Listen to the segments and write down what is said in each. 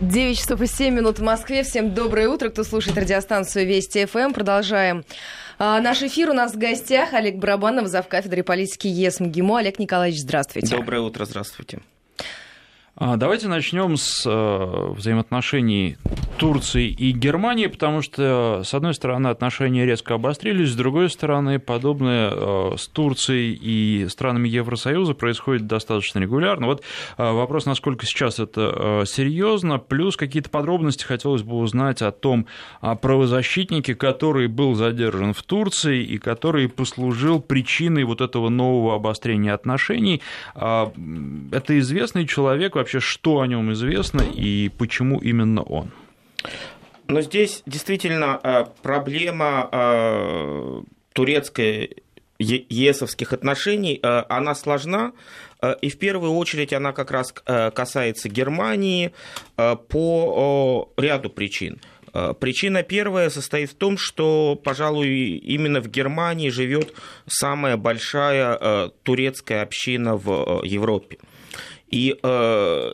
9 часов и 7 минут в Москве. Всем доброе утро, кто слушает радиостанцию Вести ФМ. Продолжаем а, наш эфир. У нас в гостях Олег Барабанов, зав. кафедры политики ЕС. Олег Николаевич, здравствуйте. Доброе утро, здравствуйте. А, давайте начнем с э, взаимоотношений Турции и Германии, потому что, с одной стороны, отношения резко обострились, с другой стороны, подобное э, с Турцией и странами Евросоюза происходит достаточно регулярно. Вот э, вопрос, насколько сейчас это серьезно, плюс какие-то подробности хотелось бы узнать о том правозащитнике, который был задержан в Турции и который послужил причиной вот этого нового обострения отношений. А, это известный человек, вообще что о нем известно и почему именно он? Но здесь действительно э, проблема э, турецкой ЕСовских отношений, э, она сложна, и в первую очередь она как раз касается Германии по ряду причин. Причина первая состоит в том, что, пожалуй, именно в Германии живет самая большая турецкая община в Европе. И э,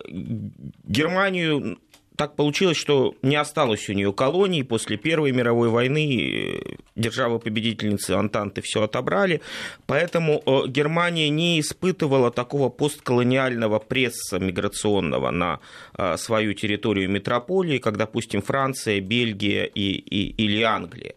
Германию так получилось, что не осталось у нее колоний. После Первой мировой войны э, державы-победительницы Антанты все отобрали. Поэтому э, Германия не испытывала такого постколониального пресса миграционного на э, свою территорию метрополии, как, допустим, Франция, Бельгия и, и, или Англия.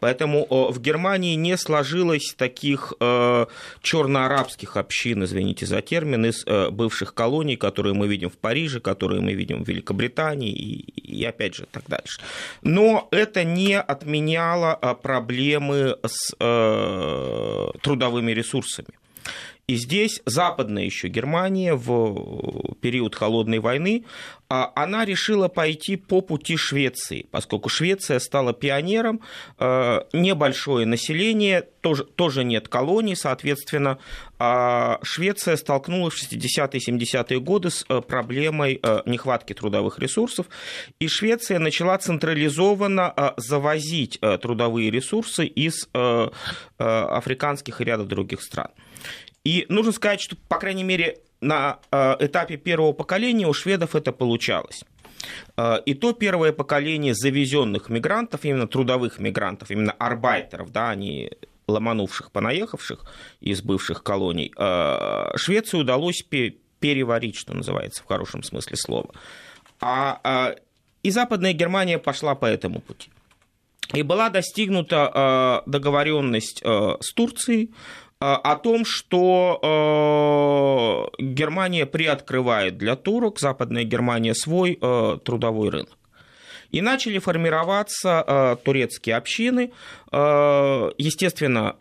Поэтому в Германии не сложилось таких э, черно-арабских общин, извините за термин, из э, бывших колоний, которые мы видим в Париже, которые мы видим в Великобритании и, и опять же так дальше. Но это не отменяло э, проблемы с трудовыми ресурсами. И здесь западная еще Германия в период холодной войны, она решила пойти по пути Швеции, поскольку Швеция стала пионером, а, небольшое население, тоже, тоже нет колоний, соответственно, а Швеция столкнулась в 60-е 70-е годы с проблемой нехватки трудовых ресурсов, и Швеция начала централизованно завозить трудовые ресурсы из африканских и ряда других стран. И нужно сказать, что, по крайней мере, на э, этапе первого поколения у шведов это получалось. Э, и то первое поколение завезенных мигрантов, именно трудовых мигрантов, именно арбайтеров, да, они ломанувших, понаехавших из бывших колоний, э, Швеции удалось переварить, что называется, в хорошем смысле слова. А, и Западная Германия пошла по этому пути. И была достигнута договоренность с Турцией о том, что э, Германия приоткрывает для турок, Западная Германия, свой э, трудовой рынок. И начали формироваться турецкие общины. естественно,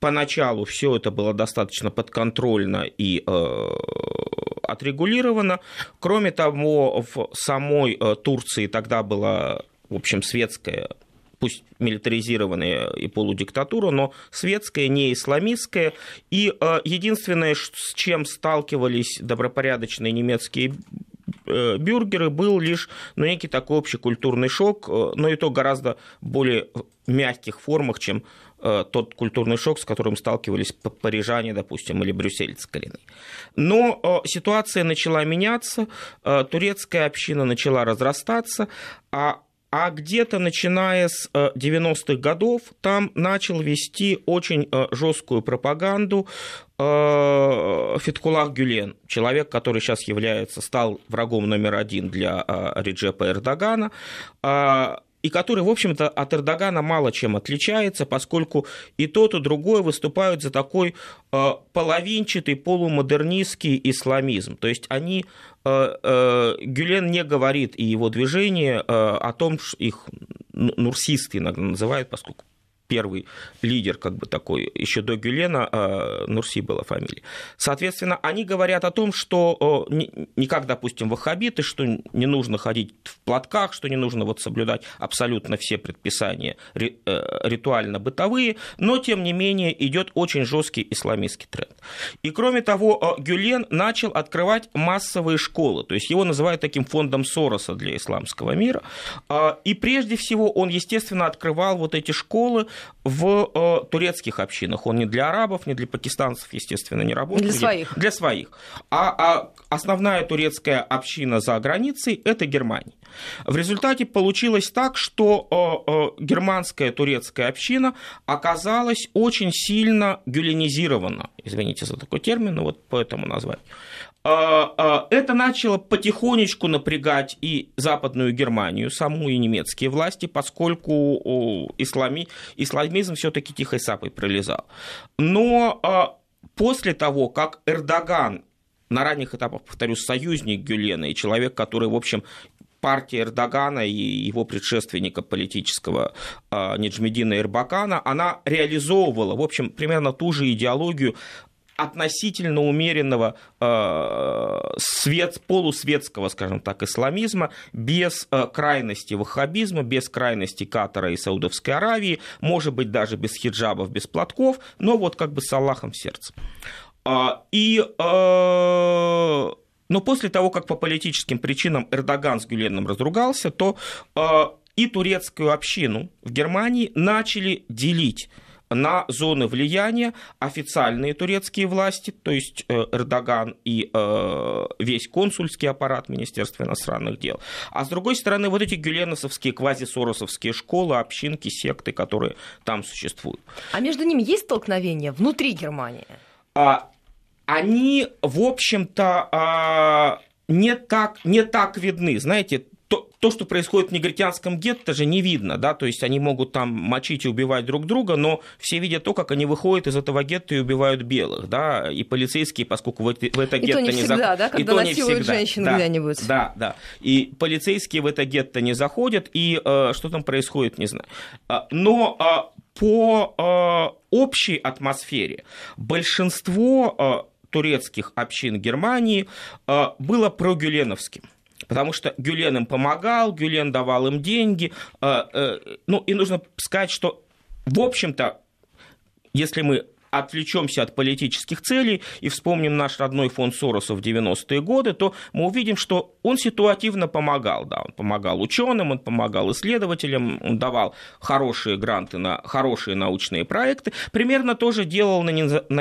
поначалу все это было достаточно подконтрольно и отрегулировано. Кроме того, в самой Турции тогда была в общем, светская пусть милитаризированная и полудиктатура, но светская, не исламистская. И э, единственное, с чем сталкивались добропорядочные немецкие э, бюргеры был лишь ну, некий такой общекультурный шок, э, но и то гораздо более мягких формах, чем тот культурный шок, с которым сталкивались парижане, допустим, или брюссельцы коренные. Но ситуация начала меняться, турецкая община начала разрастаться, а а где-то начиная с 90-х э, годов там начал вести очень э, жесткую пропаганду э, Фиткулах Гюлен, человек, который сейчас является, стал врагом номер один для Реджепа Эрдогана, и который, в общем-то, от Эрдогана мало чем отличается, поскольку и тот, и другой выступают за такой половинчатый полумодернистский исламизм. То есть они Э, э, Гюлен не говорит и его движение э, о том, что их нурсисты иногда называют, поскольку первый лидер, как бы такой, еще до Гюлена, а, Нурси была фамилия. Соответственно, они говорят о том, что не как, допустим, ваххабиты, что не нужно ходить в платках, что не нужно вот соблюдать абсолютно все предписания э, ритуально-бытовые, но, тем не менее, идет очень жесткий исламистский тренд. И, кроме того, Гюлен начал открывать массовые школы, то есть его называют таким фондом Сороса для исламского мира, а, и прежде всего он, естественно, открывал вот эти школы в э, турецких общинах. Он не для арабов, не для пакистанцев, естественно, не работает. Для своих. Для своих. А, а основная турецкая община за границей – это Германия. В результате получилось так, что э, э, германская турецкая община оказалась очень сильно гюленизирована, извините за такой термин, но вот по этому назвать. А, а, это начало потихонечку напрягать и Западную Германию, саму и немецкие власти, поскольку ислами, исламизм все-таки тихой сапой пролезал. Но после того, как Эрдоган на ранних этапах, повторюсь, союзник Гюлена и человек, который, в общем, партия Эрдогана и его предшественника политического Неджмедина Эрбакана, она реализовывала, в общем, примерно ту же идеологию относительно умеренного э, свет, полусветского, скажем так, исламизма, без э, крайности ваххабизма, без крайности Катара и Саудовской Аравии, может быть, даже без хиджабов, без платков, но вот как бы с Аллахом в сердце. И но после того, как по политическим причинам Эрдоган с Гюленом разругался, то э, и турецкую общину в Германии начали делить на зоны влияния официальные турецкие власти, то есть э, Эрдоган и э, весь консульский аппарат Министерства иностранных дел. А с другой стороны, вот эти гюленосовские, квазисоросовские школы, общинки, секты, которые там существуют. А между ними есть столкновения внутри Германии? А, они, в общем-то, а, не так, не так видны. Знаете, то, то, что происходит в негритянском гетто, же не видно, да, то есть они могут там мочить и убивать друг друга, но все видят то, как они выходят из этого гетто и убивают белых, да, и полицейские, поскольку в в это и гетто то не, не всегда, заходят. да, когда насилуют женщин да, где-нибудь. Да, да, и полицейские в это гетто не заходят, и э, что там происходит, не знаю. А, но э, по э, общей атмосфере большинство турецких общин Германии э, было прогюленовским. Потому что Гюлен им помогал, Гюлен давал им деньги. Э, э, ну, и нужно сказать, что, в общем-то, если мы отвлечемся от политических целей и вспомним наш родной фонд Сороса в 90-е годы, то мы увидим, что он ситуативно помогал. Да, он помогал ученым, он помогал исследователям, он давал хорошие гранты на хорошие научные проекты. Примерно тоже делал на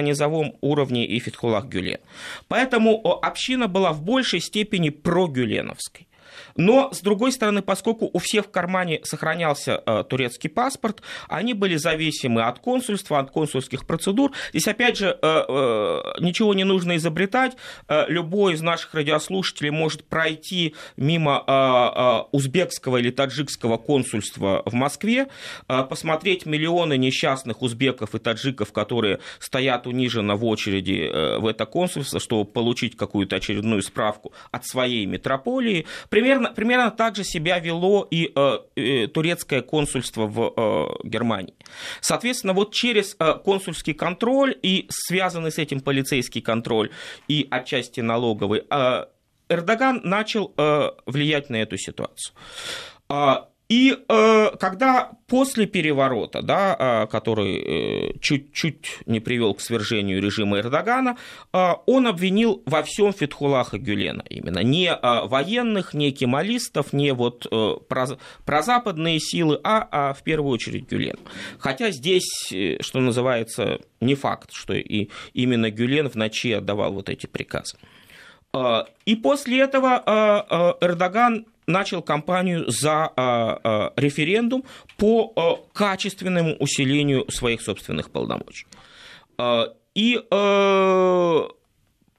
низовом уровне и Фетхулах Гюлен. Поэтому община была в большей степени прогюленовской. Но, с другой стороны, поскольку у всех в кармане сохранялся э, турецкий паспорт, они были зависимы от консульства, от консульских процедур. Здесь, опять же, э, э, ничего не нужно изобретать. Э, любой из наших радиослушателей может пройти мимо э, э, узбекского или таджикского консульства в Москве, посмотреть миллионы несчастных узбеков и таджиков, которые стоят униженно в очереди в это консульство, чтобы получить какую-то очередную справку от своей метрополии. Примерно примерно, примерно так же себя вело и э, э, турецкое консульство в э, Германии. Соответственно, вот через э, консульский контроль и связанный с этим полицейский контроль и отчасти налоговый, э, Эрдоган начал э, влиять на эту ситуацию. А, и э, когда после переворота, да, э, который э, чуть-чуть не привел к свержению режима Эрдогана, э, он обвинил во всем Фетхулаха Гюлена именно. Не э, военных, не кемалистов, не вот э, про, прозападные силы, а, а в первую очередь Гюлен. Хотя здесь, э, что называется, не факт, что и именно Гюлен в ночи отдавал вот эти приказы. Э, и после этого э, Эрдоган начал кампанию за э, э, референдум по э, качественному усилению своих собственных полномочий. И э,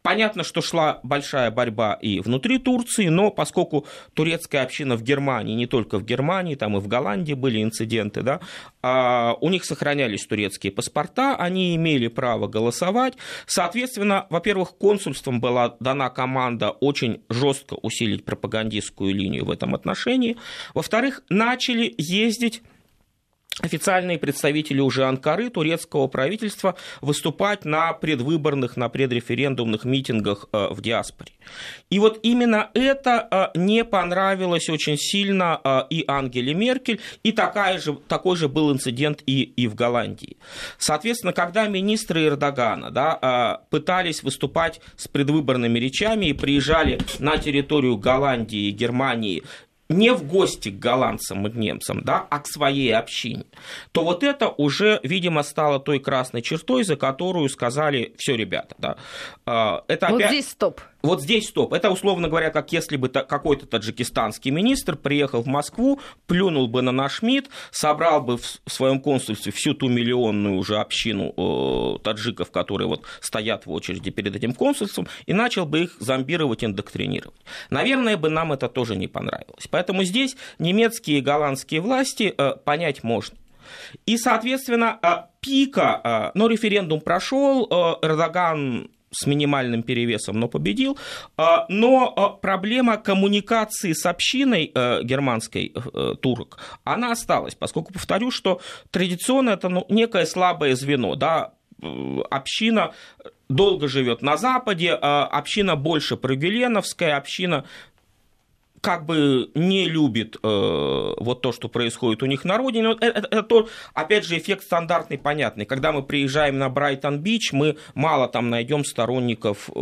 Понятно, что шла большая борьба и внутри Турции, но поскольку турецкая община в Германии, не только в Германии, там и в Голландии были инциденты, да, а у них сохранялись турецкие паспорта, они имели право голосовать. Соответственно, во-первых, консульством была дана команда очень жестко усилить пропагандистскую линию в этом отношении. Во-вторых, начали ездить официальные представители уже Анкары, турецкого правительства, выступать на предвыборных, на предреферендумных митингах э, в диаспоре. И вот именно это э, не понравилось очень сильно э, и Ангеле Меркель, и такая же, такой же был инцидент и, и в Голландии. Соответственно, когда министры Эрдогана да, пытались выступать с предвыборными речами и приезжали на территорию Голландии и Германии не в гости к голландцам и немцам, да, а к своей общине, то вот это уже, видимо, стало той красной чертой, за которую сказали, все, ребята, да. А, это вот опять... здесь стоп. Вот здесь стоп. Это, условно говоря, как если бы какой-то таджикистанский министр приехал в Москву, плюнул бы на наш МИД, собрал бы в своем консульстве всю ту миллионную уже общину э, таджиков, которые вот стоят в очереди перед этим консульством, и начал бы их зомбировать, индоктринировать. Наверное, бы нам это тоже не понравилось. Поэтому здесь немецкие и голландские власти э, понять можно. И, соответственно, э, пика, но референдум прошел, Эрдоган с минимальным перевесом, но победил. А, но а, проблема коммуникации с общиной э, германской э, турок, она осталась, поскольку, повторю, что традиционно это ну, некое слабое звено, да, община долго живет на Западе, а община больше прогеленовская, община как бы не любит э, вот то, что происходит у них на родине. Это, это, это то, опять же, эффект стандартный, понятный. Когда мы приезжаем на Брайтон-Бич, мы мало там найдем сторонников э,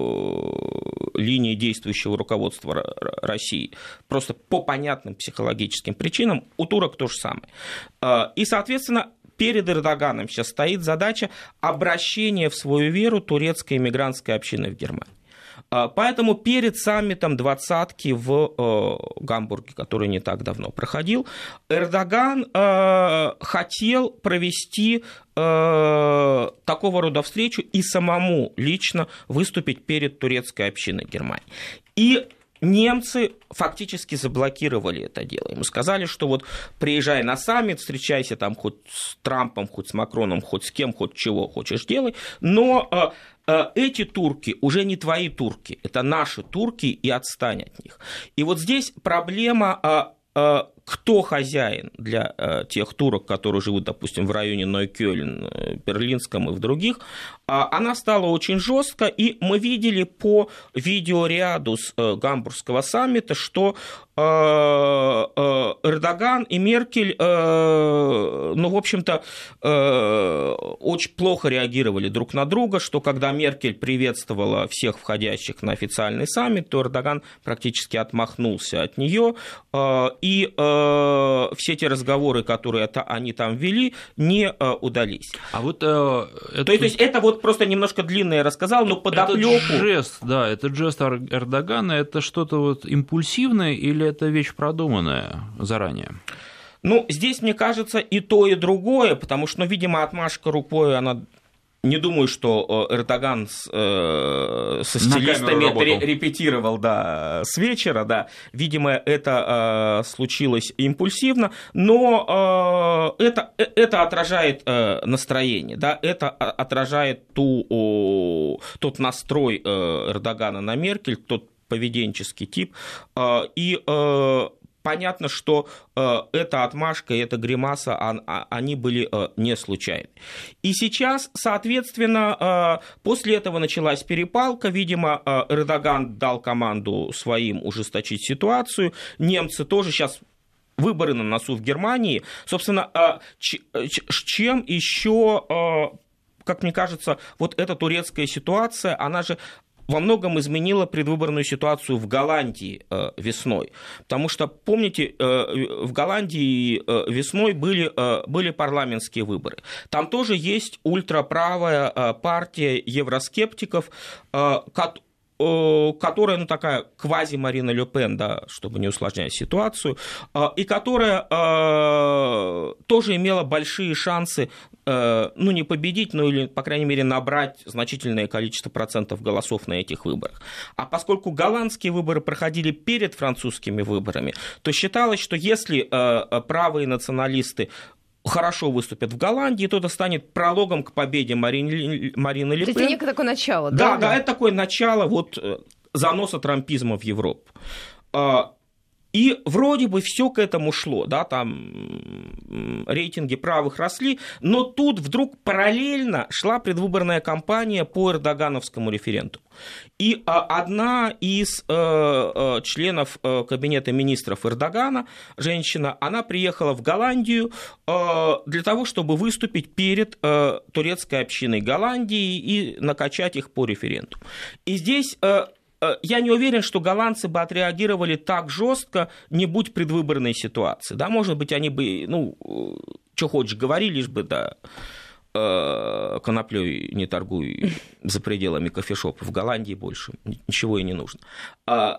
линии действующего руководства России. Просто по понятным психологическим причинам. У турок то же самое. Э, и, соответственно, перед Эрдоганом сейчас стоит задача обращения в свою веру турецкой иммигрантской общины в Германии. А, поэтому перед саммитом двадцатки в э, Гамбурге, который не так давно проходил, Эрдоган э, хотел провести э, такого рода встречу и самому лично выступить перед турецкой общиной Германии. И немцы фактически заблокировали это дело. Ему сказали, что вот приезжай на саммит, встречайся там хоть с Трампом, хоть с Макроном, хоть с кем, хоть чего хочешь делай, но эти турки уже не твои турки, это наши турки, и отстань от них. И вот здесь проблема э, кто хозяин для э, тех турок, которые живут, допустим, в районе Нойкёлен, э, и в других, э, она стала очень жестко, и мы видели по видеоряду с э, Гамбургского саммита, что э, э, Эрдоган и Меркель, э, ну, в общем-то, очень плохо реагировали друг на друга, что когда Меркель приветствовала всех входящих на официальный саммит, то Эрдоган практически отмахнулся от нее, и все те разговоры, которые это, они там вели, не э, удались. А вот э, это... то, есть это вот просто немножко длинно я рассказал, но подоплёку... Этот жест, да, это жест Эрдогана, это что-то вот импульсивное или это вещь продуманная заранее? Ну, здесь, мне кажется, и то, и другое, потому что, ну, видимо, отмашка рукой, она не думаю, что э, Эрдоган с, э, со стилистами репетировал да, с вечера. Да. Видимо, это э, случилось импульсивно, но э, это, э, это отражает э, настроение, да, это отражает ту, о, тот настрой э, Эрдогана на Меркель, тот поведенческий тип. Э, и понятно, что э, эта отмашка эта гримаса, а, они были э, не случайны. И сейчас, соответственно, э, после этого началась перепалка. Видимо, Эрдоган дал команду своим ужесточить ситуацию. Немцы тоже сейчас выборы на носу в Германии. Собственно, чем еще как мне кажется, вот эта турецкая ситуация, она же во многом изменила предвыборную ситуацию в Голландии э, весной. Потому что, помните, э, в Голландии э, весной были, были парламентские выборы. Там тоже есть ультраправая партия евроскептиков, которая, ну, такая квази-Марина Ле Пен, да, чтобы не усложнять ситуацию, и которая тоже имела большие шансы Э, ну, не победить, но или, по крайней мере, набрать значительное количество процентов голосов на этих выборах. А поскольку голландские выборы проходили перед французскими выборами, то считалось, что если э, правые националисты хорошо выступят в Голландии, то это станет прологом к победе Марины, Марины Ле Пен. Это некое такое начало, да? Да, да, это такое начало вот э, заноса трампизма в Европу. И вроде бы все к этому шло, да, там рейтинги правых росли, но тут вдруг параллельно шла предвыборная кампания по эрдогановскому референдуму. И а, одна из э, э, членов э, кабинета министров Эрдогана, женщина, она приехала в Голландию для того, чтобы выступить перед турецкой общиной Голландии и накачать их по референдуму. И здесь я не уверен, что голландцы бы отреагировали так жестко, не будь предвыборной ситуации. Да, может быть, они бы, ну, что хочешь, говорили, лишь бы, да, коноплей не торгуй за пределами кофешопа. В Голландии больше ничего и не нужно.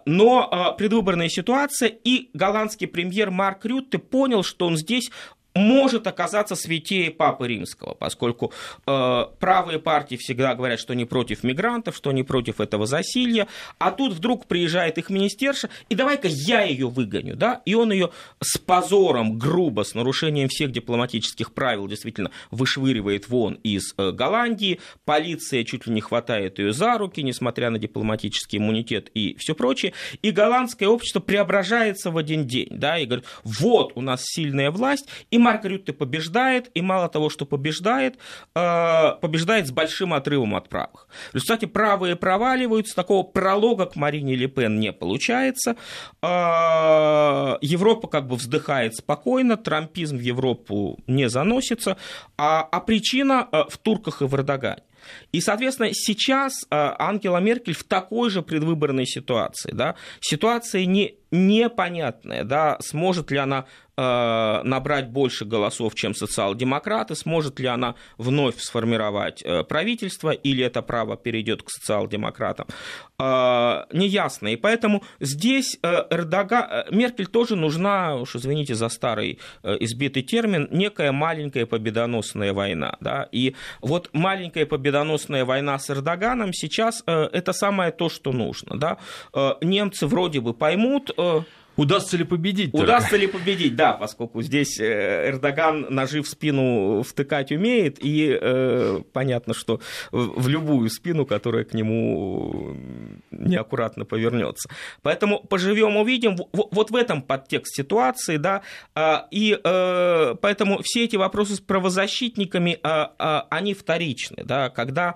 Но предвыборная ситуация, и голландский премьер Марк Рютте понял, что он здесь может оказаться святее Папы Римского, поскольку э, правые партии всегда говорят, что не против мигрантов, что не против этого засилья, а тут вдруг приезжает их министерша, и давай-ка я ее выгоню, да, и он ее с позором, грубо, с нарушением всех дипломатических правил действительно вышвыривает вон из э, Голландии, полиция чуть ли не хватает ее за руки, несмотря на дипломатический иммунитет и все прочее, и голландское общество преображается в один день, да, и говорит, вот у нас сильная власть, и Марк Рютте побеждает, и мало того, что побеждает, э, побеждает с большим отрывом от правых. В результате правые проваливаются, такого пролога к Марине Ле Пен не получается. Э, Европа как бы вздыхает спокойно, трампизм в Европу не заносится, а, а причина э, в турках и в Эрдогане. И, соответственно, сейчас Ангела Меркель в такой же предвыборной ситуации. Да? Ситуация не, непонятная, да? сможет ли она Э, набрать больше голосов, чем социал-демократы, сможет ли она вновь сформировать э, правительство, или это право перейдет к социал-демократам, э, неясно. И поэтому здесь Эрдога... Меркель тоже нужна, уж извините за старый избитый термин, некая маленькая победоносная война. Да? И вот маленькая победоносная война с Эрдоганом сейчас это самое то, что нужно. Да? Немцы вроде бы поймут, Mm. Удастся ли победить? Удастся ли победить, да, поскольку здесь э, Эрдоган ножи в спину втыкать умеет, и э, понятно, что в любую спину, которая к нему неаккуратно повернется. Поэтому поживем, увидим. Вот в этом подтекст ситуации, да, а, и э, поэтому все эти вопросы с правозащитниками, а, а, они вторичны, да, когда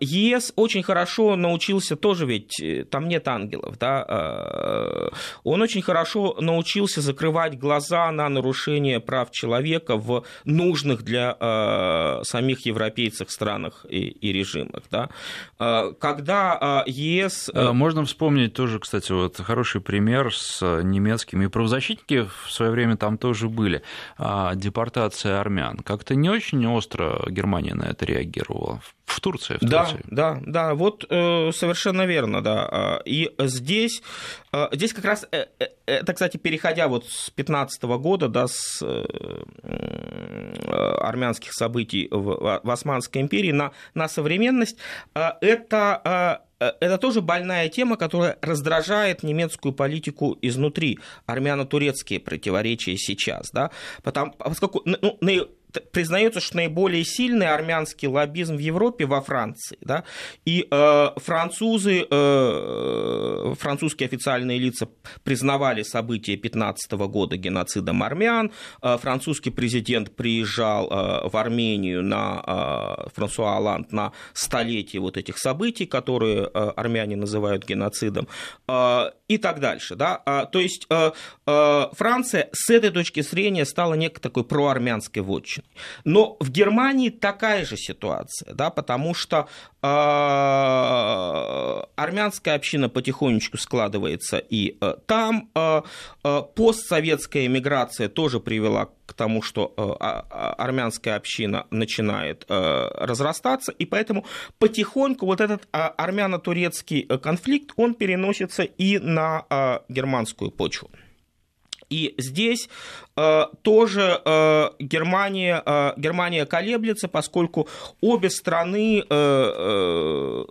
ЕС очень хорошо научился тоже, ведь там нет ангелов, да, он очень хорошо научился закрывать глаза на нарушение прав человека в нужных для э, самих европейцев странах и, и режимах. Да? Э, когда э, ЕС... Э, Можно вспомнить тоже, кстати, вот хороший пример с немецкими правозащитники в свое время там тоже были. Депортация армян. Как-то не очень остро Германия на это реагировала в Турции. В да, Турции. да, да, вот э, совершенно верно, да. А, и здесь, э, здесь как раз, э, э, это, кстати, переходя вот с 15 года, да, с армянских событий в, в Османской империи на, на современность, э, это это тоже больная тема, которая раздражает немецкую политику изнутри, армяно-турецкие противоречия сейчас, да, потому, поскольку ну, признается, что наиболее сильный армянский лоббизм в Европе во Франции. Да? И э, французы, э, французские официальные лица признавали события 15 года геноцидом армян. Э, французский президент приезжал э, в Армению на э, Франсуа Оланд на столетие вот этих событий, которые э, армяне называют геноцидом, э, и так дальше. Да? Э, то есть э, э, Франция с этой точки зрения стала некой такой проармянской вотчиной. Но в Германии такая же ситуация, да, потому что э, армянская община потихонечку складывается и э, там. Э, э, постсоветская эмиграция тоже привела к тому, что э, армянская община начинает э, разрастаться, и поэтому потихоньку вот этот э, армяно-турецкий конфликт, он переносится и на э, германскую почву. И здесь э, тоже э, Германия, э, Германия колеблется, поскольку обе страны э, э,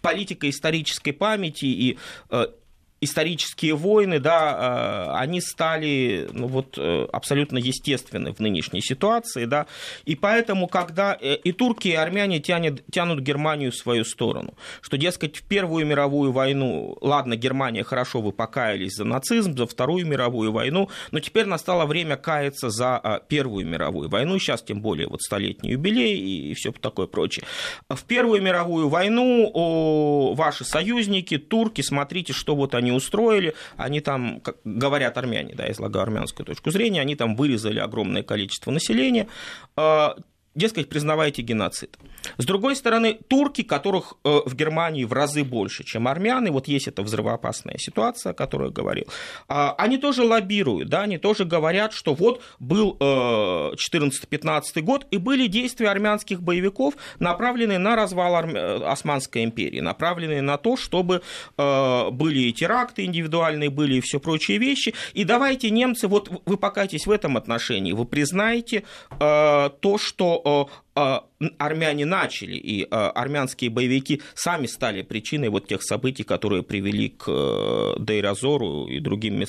политика исторической памяти и э, исторические войны, да, э, они стали ну, вот, э, абсолютно естественны в нынешней ситуации, да, и поэтому, когда э, и турки, и армяне тянет, тянут Германию в свою сторону, что, дескать, в Первую мировую войну, ладно, Германия, хорошо, вы покаялись за нацизм, за Вторую мировую войну, но теперь настало время каяться за Первую мировую войну, сейчас тем более вот столетний юбилей и все такое прочее. В Первую мировую войну о, ваши союзники, турки, смотрите, что вот они они устроили, они там, как говорят армяне, да, излагая армянскую точку зрения, они там вырезали огромное количество населения, а, дескать, признавайте геноцид. С другой стороны, турки, которых э, в Германии в разы больше, чем армяне, вот есть эта взрывоопасная ситуация, о которой я говорил, а, они тоже лоббируют, да, они тоже говорят, что вот был 14-15 год, и были действия армянских боевиков, направленные на развал Османской империи, направленные на то, чтобы были и теракты индивидуальные, были и все прочие вещи, и давайте немцы, вот вы покайтесь в этом отношении, вы признаете то, что армяне начали, и армянские боевики сами стали причиной вот тех событий, которые привели к э, Дейразору и другим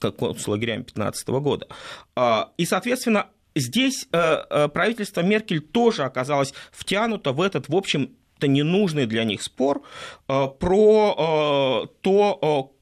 концлагерям 15 года. И, соответственно, здесь э, э, правительство Меркель тоже оказалось втянуто в этот, в общем-то, ненужный для них спор про то,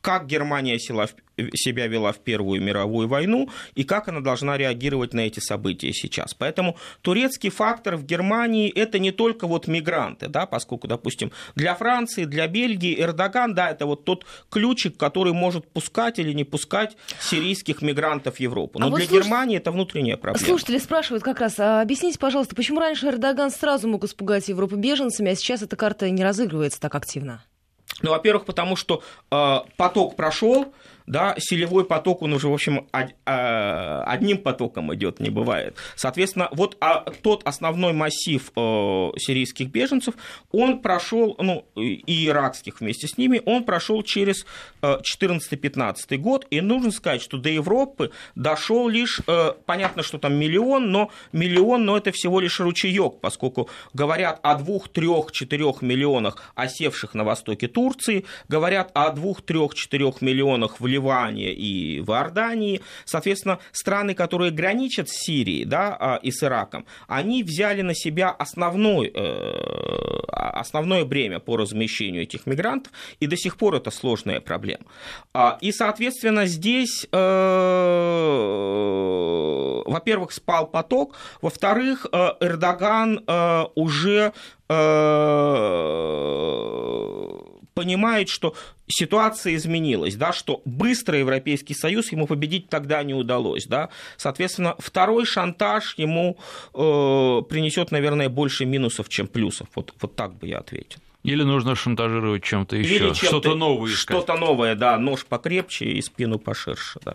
как Германия села себя вела в Первую мировую войну и как она должна реагировать на эти события сейчас. Поэтому турецкий фактор в Германии это не только вот мигранты, да, поскольку, допустим, для Франции, для Бельгии Эрдоган, да, это вот тот ключик, который может пускать или не пускать сирийских мигрантов в Европу. Но а для вот слуш... Германии это внутренняя проблема. Слушатели спрашивают как раз, а объясните, пожалуйста, почему раньше Эрдоган сразу мог испугать Европу беженцами, а сейчас эта карта не разыгрывается так активно? Ну, во-первых, потому что э, поток прошел, да, селевой поток, он уже, в общем, а, одним потоком идет, не бывает. Соответственно, вот а тот основной массив э, сирийских беженцев, он прошел, ну, и иракских вместе с ними, он прошел через 14-15 э, год, и нужно сказать, что до Европы дошел лишь, э, понятно, что там миллион, но миллион, но это всего лишь ручеек, поскольку говорят о двух, трех, четырех миллионах осевших на востоке Турции, говорят о двух, трех, четырех миллионах в Ливане и в Иордании. Соответственно, страны, которые граничат с Сирией да, а, и с Ираком, они взяли на себя основной, э, основное бремя по размещению этих мигрантов, и до сих пор это сложная проблема. А, и, соответственно, здесь, э, во-первых, спал поток, во-вторых, э, Эрдоган уже понимает, что ситуация изменилась, да, что быстро Европейский Союз ему победить тогда не удалось. Да. Соответственно, второй шантаж ему э, принесет, наверное, больше минусов, чем плюсов. Вот, вот так бы я ответил. Или нужно шантажировать чем-то еще, что-то новое. Что-то новое, да, нож покрепче и спину поширше, да.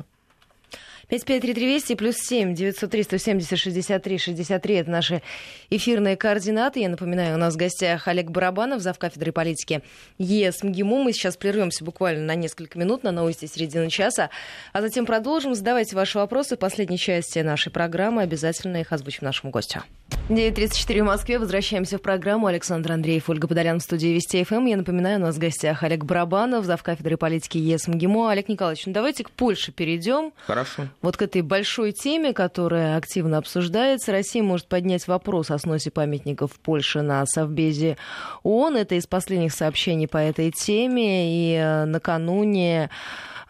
553320 плюс 7 903 170 63 63 это наши эфирные координаты. Я напоминаю, у нас в гостях Олег Барабанов, зав. кафедры политики ЕС МГИМО. Мы сейчас прервемся буквально на несколько минут на новости середины часа, а затем продолжим. Задавайте ваши вопросы в последней части нашей программы. Обязательно их озвучим нашему гостю. 9.34 в Москве. Возвращаемся в программу. Александр Андреев, Ольга Подолян в студии Вести ФМ. Я напоминаю, у нас в гостях Олег Барабанов, зав. кафедры политики ЕС МГИМО. Олег Николаевич, ну давайте к Польше перейдем. Хорошо вот к этой большой теме, которая активно обсуждается. Россия может поднять вопрос о сносе памятников в Польше на Совбезе ООН. Это из последних сообщений по этой теме. И э, накануне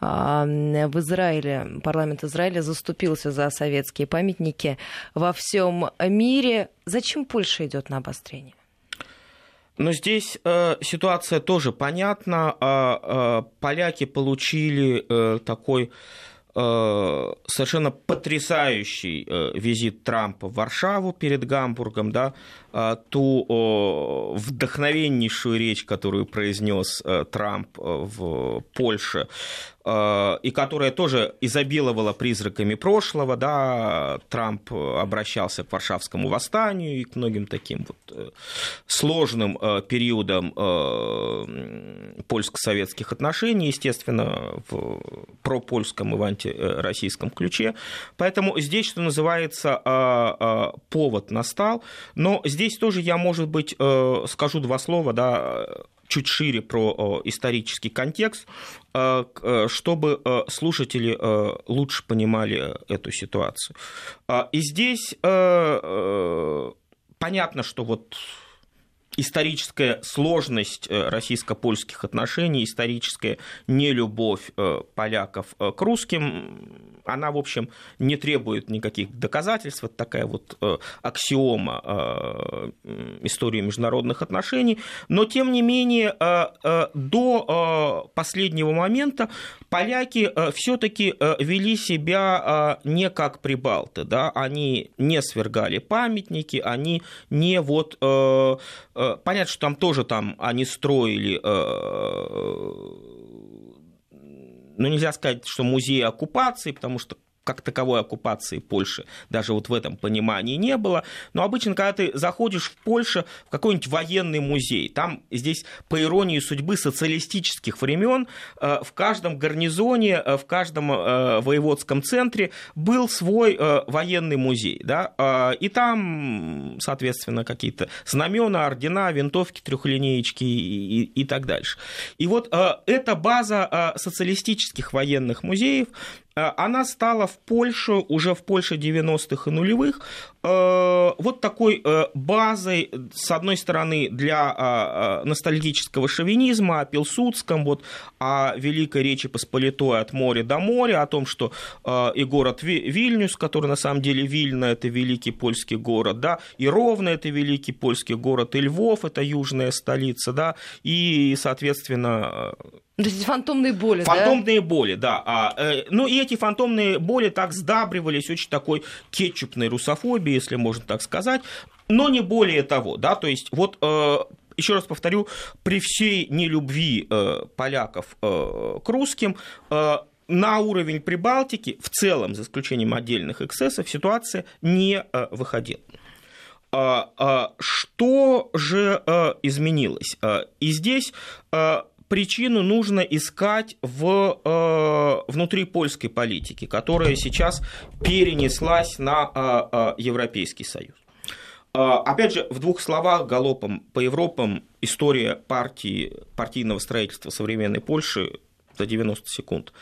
в Израиле, парламент Израиля заступился за советские памятники во всем мире. Зачем Польша идет на обострение? Но здесь э, ситуация тоже понятна. Э, э, поляки получили э, такой Э, совершенно потрясающий э, визит Трампа в Варшаву перед Гамбургом, да, ту вдохновеннейшую речь, которую произнес Трамп в Польше Э, и которая тоже изобиловала призраками прошлого, да, Трамп обращался к Варшавскому восстанию и к многим таким вот э, сложным э, периодам польско-советских отношений, естественно, в пропольском и в антироссийском ключе. Поэтому здесь, что называется, повод настал. Но здесь тоже я, может быть, скажу два слова, да, чуть шире про исторический контекст, э, э, чтобы э, слушатели лучше понимали эту ситуацию. И здесь понятно, что вот историческая сложность российско-польских отношений, историческая нелюбовь поляков к русским она, в общем, не требует никаких доказательств. Это такая вот э, аксиома э, истории международных отношений. Но, тем не менее, э, до последнего момента поляки все-таки вели себя не как прибалты. Да? Они не свергали памятники, они не вот... Понятно, что там тоже там они строили ну, нельзя сказать, что музей оккупации, потому что как таковой оккупации Польши даже вот в этом понимании не было. Но обычно, когда ты заходишь в Польшу, в какой-нибудь военный музей, там здесь, по иронии судьбы социалистических времен, э, в каждом гарнизоне, э, в каждом э, воеводском центре был свой военный музей. Да? И там, соответственно, какие-то знамена, ордена, винтовки, трехлинеечки и, и, и так дальше. И вот эта база социалистических военных музеев, она стала в Польше, уже в Польше 90-х и нулевых, э, вот такой э, базой, с одной стороны, для ностальгического шовинизма о Пилсудском, вот, о Великой Речи Посполитой от моря до моря, о том, что и город Вильнюс, который на самом деле Вильна – это великий польский город, да, и Ровно – это великий польский город, и Львов – это южная столица, да, и, соответственно, то есть фантомные боли, Фантомные да? боли, да. А, э, ну и эти фантомные боли так сдабривались очень такой кетчупной русофобией, если можно так сказать, но не более того, да, то есть вот э, еще раз повторю, при всей нелюбви э, поляков э, к русским, э, на уровень Прибалтики в целом, за исключением отдельных эксцессов, ситуация не э, выходила. А, а, что же э, изменилось? Э, и здесь причину нужно искать в, э, внутри польской политики, которая сейчас перенеслась на э, э, Европейский Союз. Э, опять же, в двух словах, галопом по Европам, история партии, партийного строительства современной Польши 90 секунд.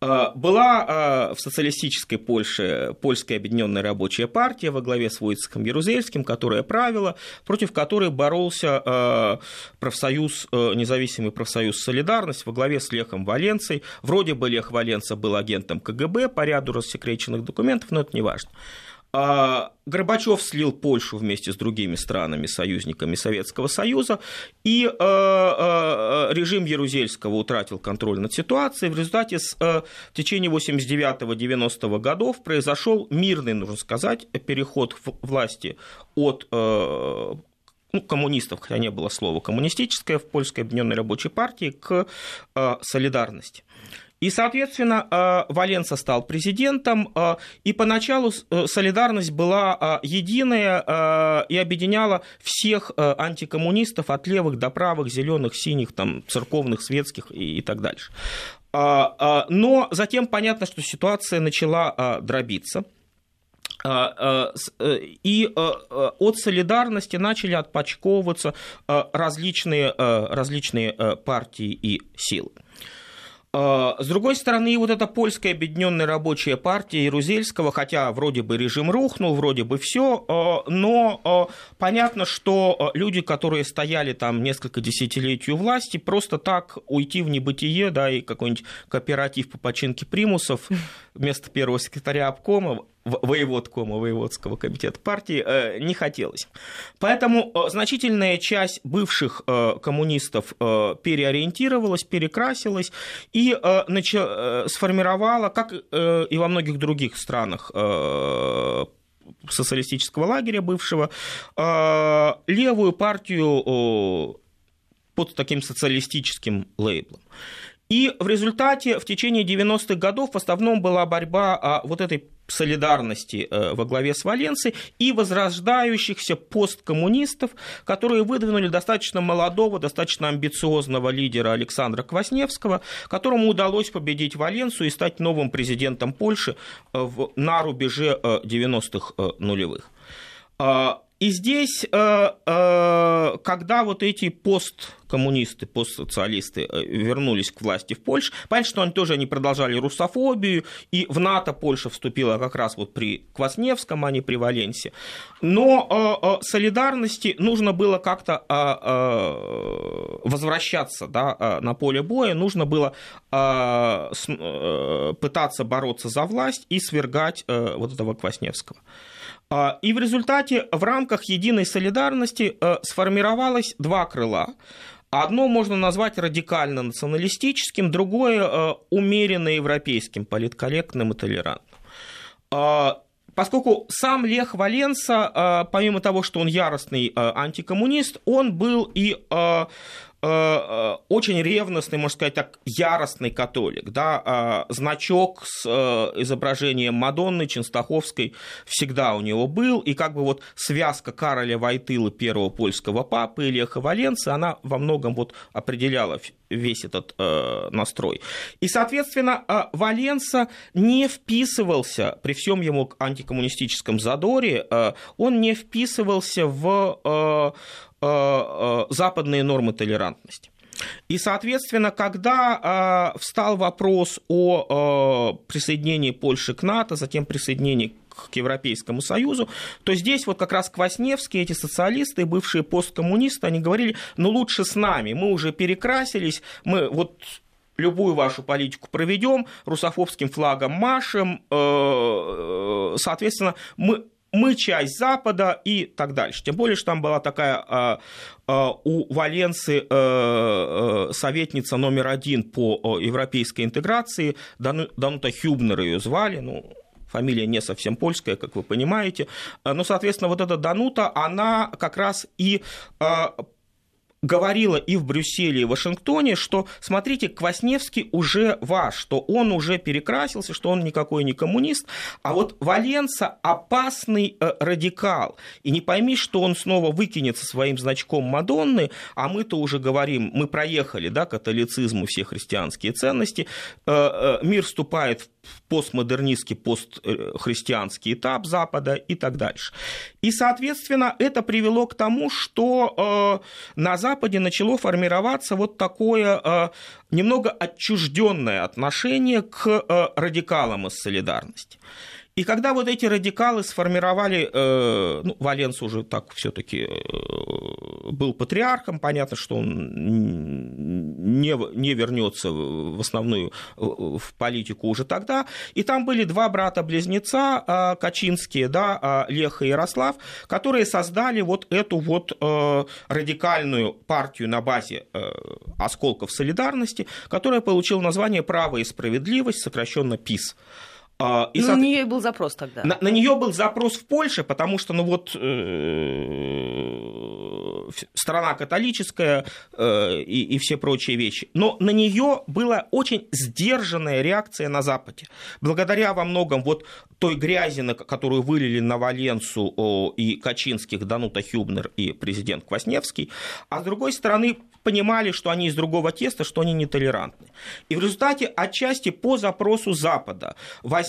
А, была а, в социалистической Польше Польская объединенная рабочая партия во главе с Войцехом Ярузельским, которая правила, против которой боролся а, профсоюз, независимый профсоюз «Солидарность» во главе с Лехом Валенцией. Вроде бы Лех Валенца был агентом КГБ по ряду рассекреченных документов, но это не важно. А, Горбачев слил Польшу вместе с другими странами, союзниками Советского Союза, и а, а, режим Ярузельского утратил контроль над ситуацией. В результате в течение 89-90 годов произошел мирный, нужно сказать, переход власти от ну, коммунистов, хотя не было слова коммунистическое, в Польской объединенной рабочей партии к солидарности. И, соответственно, э, Валенса стал президентом, э, и поначалу э, солидарность была единая и объединяла всех антикоммунистов от левых до правых, зеленых, синих, там, церковных, светских и, и так дальше. Но затем понятно, что ситуация начала дробиться. И от солидарности начали отпочковываться различные, различные партии и силы. А, с другой стороны, вот эта польская объединенная рабочая партия Ярузельского, хотя вроде бы режим рухнул, вроде бы все, а, но а, понятно, что люди, которые стояли там несколько десятилетий у власти, просто так уйти в небытие, да, и какой-нибудь кооператив по починке примусов вместо первого секретаря обкома воеводкома, воеводского комитета партии, э, не хотелось. Поэтому э, значительная часть бывших э, коммунистов переориентировалась, перекрасилась и сформировала, как и во многих других странах социалистического лагеря бывшего, левую партию под таким социалистическим лейблом. И в результате в течение 90-х годов в основном была борьба а, вот этой солидарности э, во главе с Валенцией и возрождающихся посткоммунистов, которые выдвинули достаточно молодого, достаточно амбициозного лидера Александра Квасневского, которому удалось победить Валенцию и стать новым президентом Польши э, на рубеже 90-х э, нулевых. И здесь, когда вот эти посткоммунисты, постсоциалисты вернулись к власти в Польше, понятно, что они тоже они продолжали русофобию, и в НАТО Польша вступила как раз вот при Квасневском, а не при Валенсе. Но солидарности нужно было как-то возвращаться да, на поле боя, нужно было пытаться бороться за власть и свергать вот этого Квасневского. А, и в результате в рамках единой солидарности э, сформировалось два крыла. Одно можно назвать радикально националистическим, другое э, умеренно европейским, политкорректным и толерантным. А, поскольку сам Лех Валенса, э, помимо того, что он яростный антикоммунист, он был и очень ревностный, можно сказать так, яростный католик. Да? Э, значок с изображением Мадонны Ченстаховской всегда у него был, и как бы вот связка Кароля Войтыла, первого польского папы, Леха Валенцы, она во многом вот определяла весь этот э, настрой. И, соответственно, э, не вписывался, при всем его антикоммунистическом задоре, э, он не вписывался в э, Э, э, западные нормы толерантности. И, соответственно, когда э, встал вопрос о э, присоединении Польши к НАТО, затем присоединении к Европейскому Союзу, то здесь вот как раз Квасневские, эти социалисты, бывшие посткоммунисты, они говорили, ну лучше с нами, мы уже перекрасились, мы вот любую вашу политику проведем, русофобским флагом машем, э, соответственно, мы мы часть Запада и так дальше. Тем более, что там была такая а, а, у Валенции а, советница номер один по европейской интеграции, Данута Хюбнер ее звали, ну, фамилия не совсем польская, как вы понимаете. Но, соответственно, вот эта Данута, она как раз и говорила и в Брюсселе, и в Вашингтоне, что, смотрите, Квасневский уже ваш, что он уже перекрасился, что он никакой не коммунист, а вот Валенса опасный э, радикал. И не пойми, что он снова выкинет со своим значком Мадонны, а мы-то уже говорим, мы проехали, да, католицизм и все христианские ценности, э, э, мир вступает в постмодернистский, постхристианский этап Запада и так дальше. И, соответственно, это привело к тому, что э, на Западе начало формироваться вот такое э, немного отчужденное отношение к э, радикалам из солидарности. И когда вот эти радикалы сформировали, э, ну, Валенс уже так все-таки э, был патриархом, понятно, что он не, не вернется в основную в политику уже тогда. И там были два брата-близнеца э, Качинские, да, Леха и Ярослав, которые создали вот эту вот радикальную партию на базе осколков солидарности, которая получила название «Право и справедливость», сокращенно ПИС. А, и, ну, на нее был запрос тогда. На, на нее был запрос в Польше, потому что, ну вот, э, страна католическая э, и, и все прочие вещи. Но на нее была очень сдержанная реакция на Западе. Благодаря во многом вот той грязи, которую вылили на Валенсу о, и Качинских, Данута Хюбнер и президент Квасневский, а с другой стороны понимали, что они из другого теста, что они нетолерантны. И в результате отчасти по запросу Запада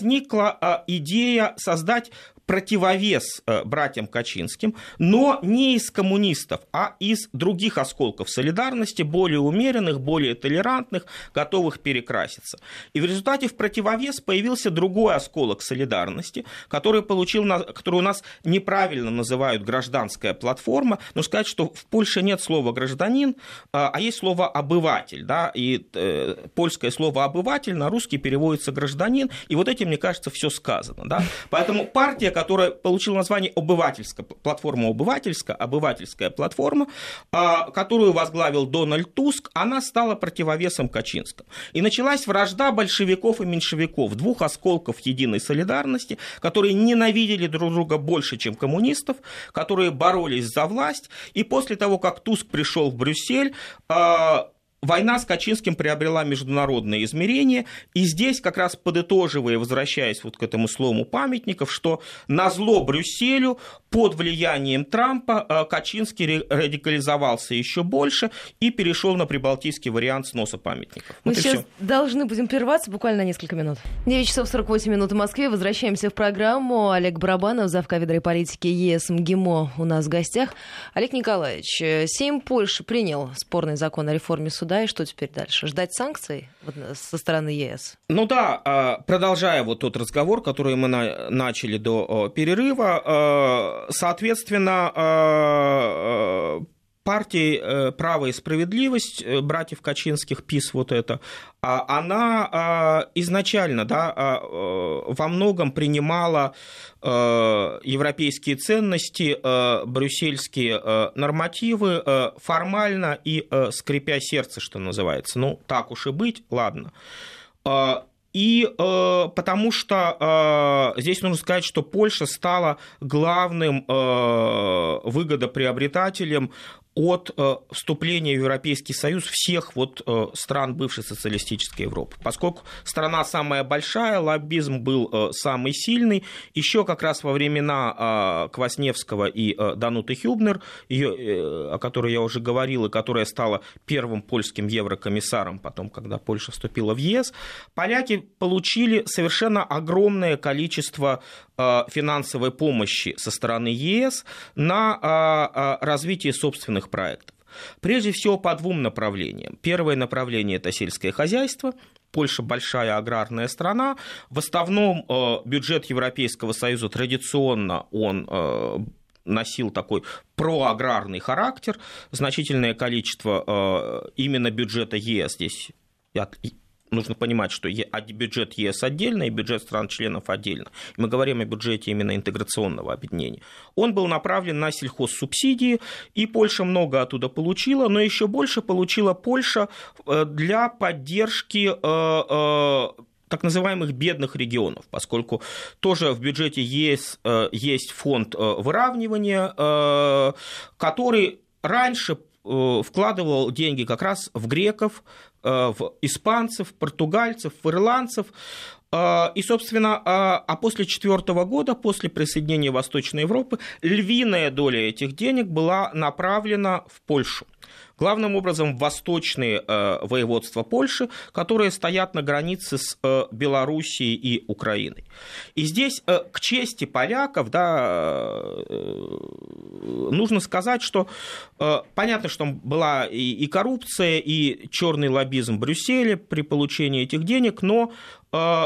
возникла а, идея создать противовес э, братьям Качинским, но не из коммунистов, а из других осколков солидарности, более умеренных, более толерантных, готовых перекраситься. И в результате в противовес появился другой осколок солидарности, который, получил, который у нас неправильно называют гражданская платформа, но сказать, что в Польше нет слова гражданин, а, а есть слово обыватель, да, и э, польское слово обыватель на русский переводится гражданин, и вот этим, мне кажется, все сказано, да. Поэтому партия, которая получила название обывательская, платформа обывательская, обывательская платформа, а, которую возглавил Дональд Туск, она стала противовесом Качинскому. И началась вражда большевиков и меньшевиков, двух осколков единой солидарности, которые ненавидели друг друга больше, чем коммунистов, которые боролись за власть. И после того, как Туск пришел в Брюссель, а, война с Качинским приобрела международное измерение, и здесь как раз подытоживая, возвращаясь вот к этому слову памятников, что на зло Брюсселю под влиянием Трампа э, Качинский радикализовался еще больше и перешел на прибалтийский вариант сноса памятников. Мы вот сейчас все. должны будем прерваться буквально на несколько минут. 9 часов 48 минут в Москве. Возвращаемся в программу. Олег Барабанов, зав. кафедрой политики ЕС МГИМО у нас в гостях. Олег Николаевич, Сейм Польши принял спорный закон о реформе суда, и что теперь дальше? Ждать санкций со стороны ЕС? Ну да, а, продолжая вот тот разговор, который мы начали до перерыва, соответственно, партии э, «Право и справедливость» э, братьев Качинских, ПИС вот это, а, она а, изначально да, а, э, во многом принимала европейские ценности, брюссельские нормативы формально и скрипя сердце, что называется. Ну, так уж и быть, ладно. И э, потому что э, здесь нужно сказать, что Польша стала главным э, выгодоприобретателем от э, вступления в Европейский Союз всех вот э, стран бывшей социалистической Европы. Поскольку страна самая большая, лоббизм был э, самый сильный, еще как раз во времена Квасневского и Дануты Хюбнер, о которой я уже говорил, и которая стала первым польским еврокомиссаром потом, когда Польша вступила в ЕС, поляки получили совершенно огромное количество финансовой помощи со стороны ЕС на развитие собственных проектов. Прежде всего по двум направлениям. Первое направление – это сельское хозяйство, Польша большая аграрная страна. В основном э, бюджет Европейского Союза традиционно он э, носил такой проаграрный характер. Значительное количество э, именно бюджета ЕС здесь нужно понимать, что бюджет ЕС отдельно и бюджет стран-членов отдельно. Мы говорим о бюджете именно интеграционного объединения. Он был направлен на сельхозсубсидии, и Польша много оттуда получила, но еще больше получила Польша э, для поддержки э, э, так называемых бедных регионов, поскольку тоже в бюджете ЕС есть фонд выравнивания, который раньше вкладывал деньги как раз в греков, в испанцев, португальцев, в ирландцев. Э, и, собственно, а, а после четвертого года, после присоединения Восточной Европы, львиная доля этих денег была направлена в Польшу. Главным образом восточные э, воеводства Польши, которые стоят на границе с э, Белоруссией и Украиной. И здесь э, к чести поляков да, э, нужно сказать, что э, понятно, что была и, и коррупция, и черный лоббизм в Брюсселе при получении этих денег, но э,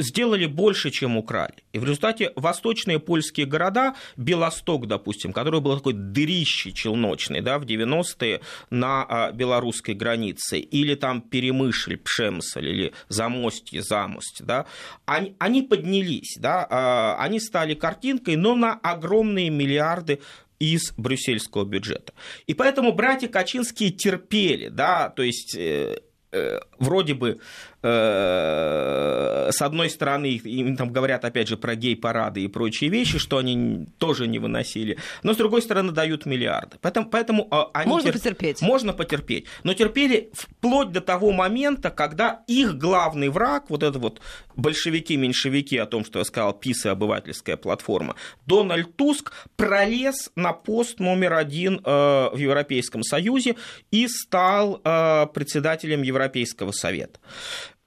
сделали больше, чем украли. И в результате восточные польские города, Белосток, допустим, который был такой дырище челночный да, в 90-е на а, белорусской границе, или там Перемышль, Пшемсль, или Замостье, Замость, да, они, они поднялись, да, а, они стали картинкой, но на огромные миллиарды из брюссельского бюджета. И поэтому братья Качинские терпели, да, то есть э, э, вроде бы с одной стороны, им там говорят, опять же, про гей-парады и прочие вещи, что они тоже не выносили, но с другой стороны дают миллиарды. Поэтому, поэтому а, они можно тер... потерпеть. Можно потерпеть. Но терпели вплоть до того момента, когда их главный враг, вот это вот большевики-меньшевики, о том, что я сказал, ПИС и обывательская платформа, Дональд Туск пролез на пост номер один э, в Европейском Союзе и стал э, председателем Европейского Совета.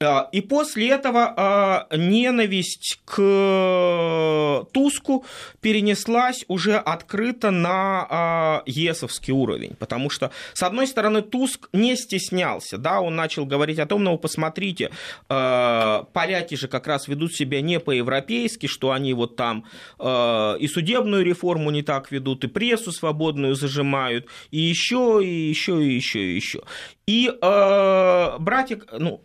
А, и после этого а, ненависть к Туску перенеслась уже открыто на а, ЕСовский уровень, потому что, с одной стороны, Туск не стеснялся, да, он начал говорить о том, ну, посмотрите, поляки же как раз ведут себя не по-европейски, что они вот там и судебную реформу не так ведут, и прессу свободную зажимают, и еще, и еще, и еще, и еще. И братик, ну,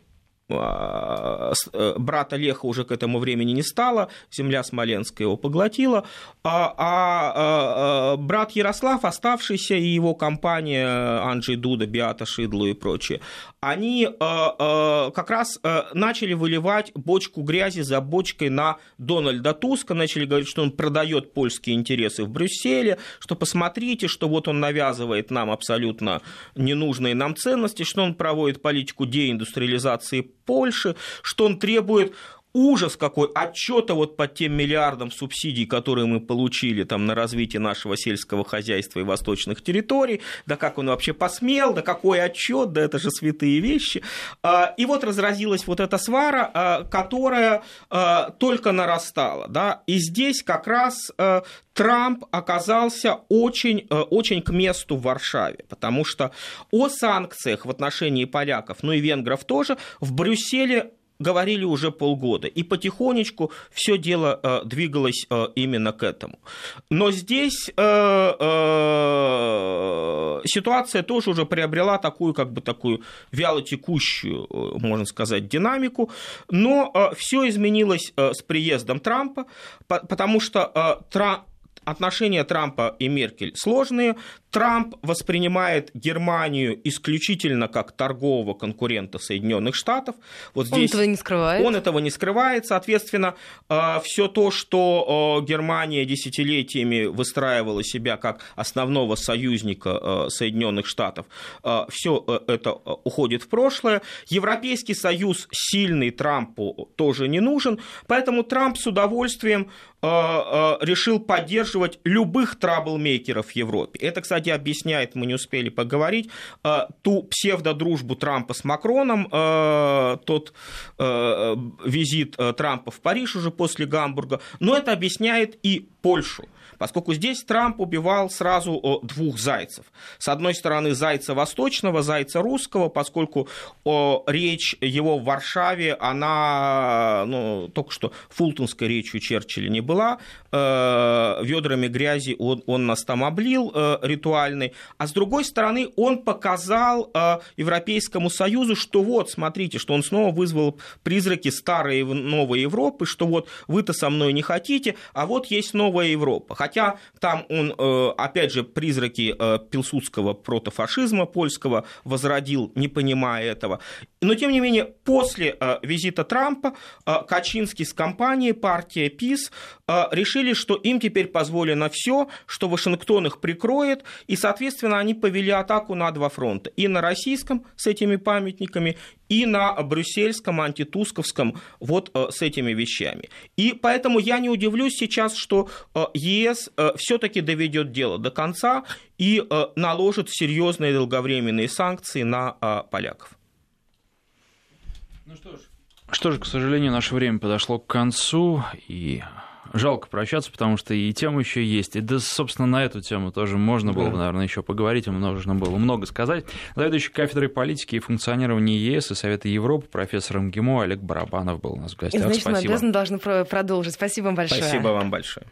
брата Леха уже к этому времени не стало, земля Смоленская его поглотила, а, а брат Ярослав, оставшийся, и его компания Анджей Дуда, Биата Шидлу и прочее, они как раз начали выливать бочку грязи за бочкой на Дональда Туска, начали говорить, что он продает польские интересы в Брюсселе, что посмотрите, что вот он навязывает нам абсолютно ненужные нам ценности, что он проводит политику деиндустриализации Польши, что он требует ужас какой отчета вот по тем миллиардам субсидий, которые мы получили там на развитие нашего сельского хозяйства и восточных территорий, да как он вообще посмел, да какой отчет, да это же святые вещи. А, и вот разразилась вот эта свара, а, которая а, только нарастала, да, и здесь как раз Трамп оказался очень, очень к месту в Варшаве, потому что о санкциях в отношении поляков, ну и венгров тоже, в Брюсселе говорили уже полгода, и потихонечку все дело э, двигалось э, именно к этому. Но здесь э, ситуация тоже уже приобрела такую, как бы такую вялотекущую, э, можно сказать, динамику, но все изменилось с приездом Трампа, потому что отношения Трампа и Меркель сложные. Трамп воспринимает Германию исключительно как торгового конкурента Соединенных Штатов. Вот здесь он этого не скрывает. Он этого не скрывает. Соответственно, э, все то, что э, Германия десятилетиями выстраивала себя как основного союзника э, Соединенных Штатов, все это уходит в прошлое. Европейский союз сильный Трампу тоже не нужен. Поэтому Трамп с удовольствием решил поддерживать любых траблмейкеров в Европе. Это, кстати, объясняет, мы не успели поговорить, э, ту псевдодружбу Трампа с Макроном, э, тот э, визит Трампа в Париж уже после Гамбурга, но это объясняет и Польшу поскольку здесь Трамп убивал сразу двух зайцев. С одной стороны, зайца восточного, зайца русского, поскольку речь его в Варшаве, она ну, только что фултонской речью Черчилля не была, э, ведрами грязи он, он нас там облил э, ритуальный, а с другой стороны, он показал э, Европейскому Союзу, что вот, смотрите, что он снова вызвал призраки старой и новой Европы, что вот вы-то со мной не хотите, а вот есть новая Европа. Хотя там он, э, опять же, призраки э, пилсудского протофашизма польского возродил, не понимая этого. Но, тем не менее, после э, визита Трампа Качинский с компанией, партия ПИС, решили, что им теперь позволено все, что Вашингтон их прикроет, и, соответственно, они повели атаку на два фронта. И на российском с этими памятниками, и на брюссельском, антитусковском, вот с этими вещами. И поэтому я не удивлюсь сейчас, что ЕС ЕС э, все-таки доведет дело до конца и э, наложит серьезные долговременные санкции на э, поляков. Ну что ж. Что же, к сожалению, наше время подошло к концу, и жалко прощаться, потому что и тема еще есть. И, да, собственно, на эту тему тоже можно было бы, наверное, еще поговорить, и нужно было много сказать. Заведующий кафедрой политики и функционирования ЕС и Совета Европы профессор МГИМО Олег Барабанов был у нас в гостях. Значит, Спасибо. мы обязаны должны продолжить. Спасибо вам большое. Спасибо вам большое.